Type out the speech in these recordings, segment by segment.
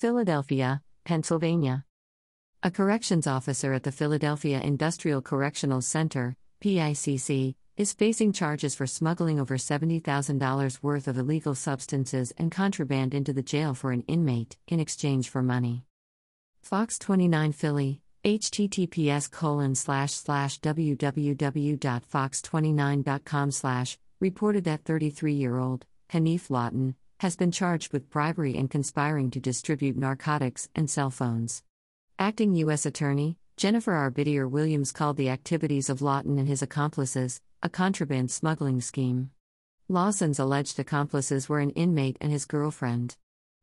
Philadelphia, Pennsylvania. A corrections officer at the Philadelphia Industrial Correctional Center, PICC, is facing charges for smuggling over $70,000 worth of illegal substances and contraband into the jail for an inmate in exchange for money. Fox 29 Philly, https colon slash slash www.fox29.com slash, reported that 33 year old, Hanif Lawton, has been charged with bribery and conspiring to distribute narcotics and cell phones. Acting U.S. Attorney, Jennifer Arbittier Williams called the activities of Lawton and his accomplices a contraband smuggling scheme. Lawson's alleged accomplices were an inmate and his girlfriend.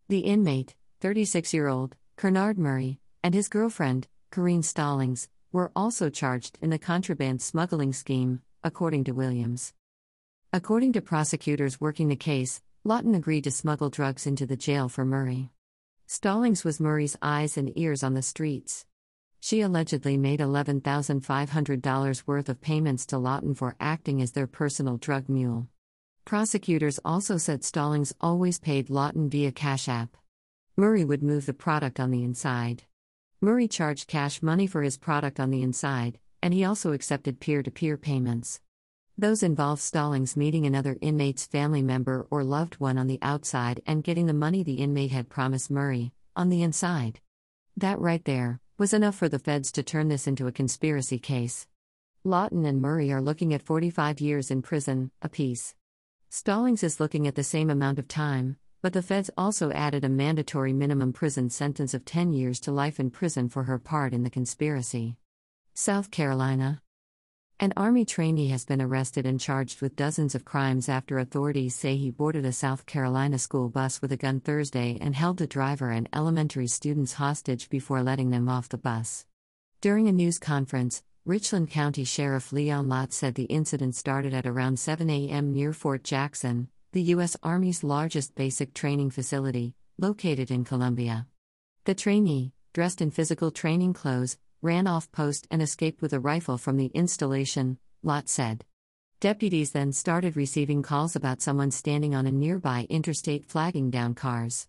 The inmate, 36 year old, Kernard Murray, and his girlfriend, Kareen Stallings, were also charged in the contraband smuggling scheme, according to Williams. According to prosecutors working the case, Lawton agreed to smuggle drugs into the jail for Murray. Stallings was Murray's eyes and ears on the streets. She allegedly made $11,500 worth of payments to Lawton for acting as their personal drug mule. Prosecutors also said Stallings always paid Lawton via Cash App. Murray would move the product on the inside. Murray charged cash money for his product on the inside, and he also accepted peer to peer payments. Those involve Stallings meeting another inmate's family member or loved one on the outside and getting the money the inmate had promised Murray, on the inside. That right there was enough for the feds to turn this into a conspiracy case. Lawton and Murray are looking at 45 years in prison, apiece. Stallings is looking at the same amount of time, but the feds also added a mandatory minimum prison sentence of 10 years to life in prison for her part in the conspiracy. South Carolina. An Army trainee has been arrested and charged with dozens of crimes after authorities say he boarded a South Carolina school bus with a gun Thursday and held the driver and elementary students hostage before letting them off the bus. During a news conference, Richland County Sheriff Leon Lott said the incident started at around 7 a.m. near Fort Jackson, the U.S. Army's largest basic training facility, located in Columbia. The trainee, dressed in physical training clothes, ran off post and escaped with a rifle from the installation, Lott said. Deputies then started receiving calls about someone standing on a nearby interstate flagging down cars.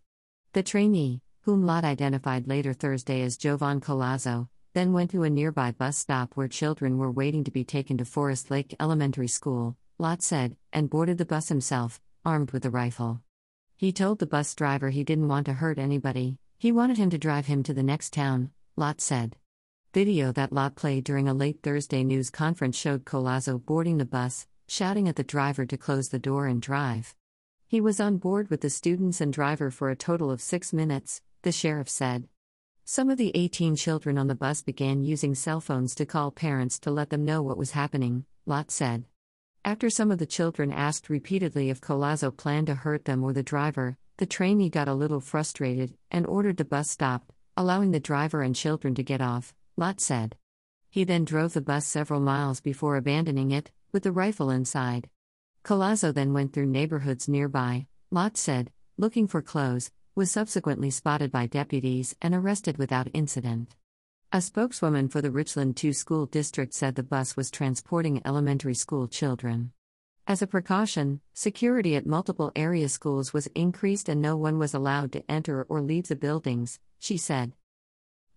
The trainee, whom Lott identified later Thursday as Jovan Collazo, then went to a nearby bus stop where children were waiting to be taken to Forest Lake Elementary School, Lott said, and boarded the bus himself, armed with a rifle. He told the bus driver he didn't want to hurt anybody, he wanted him to drive him to the next town, Lott said. Video that Lott played during a late Thursday news conference showed Collazo boarding the bus, shouting at the driver to close the door and drive. He was on board with the students and driver for a total of six minutes, the sheriff said. Some of the 18 children on the bus began using cell phones to call parents to let them know what was happening, Lott said. After some of the children asked repeatedly if Collazo planned to hurt them or the driver, the trainee got a little frustrated and ordered the bus stopped, allowing the driver and children to get off. Lott said. He then drove the bus several miles before abandoning it, with the rifle inside. Collazo then went through neighborhoods nearby, Lott said, looking for clothes, was subsequently spotted by deputies and arrested without incident. A spokeswoman for the Richland 2 school district said the bus was transporting elementary school children. As a precaution, security at multiple area schools was increased and no one was allowed to enter or leave the buildings, she said.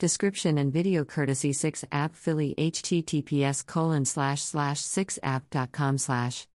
Description and video courtesy 6 app Philly https colon slash slash 6app.com slash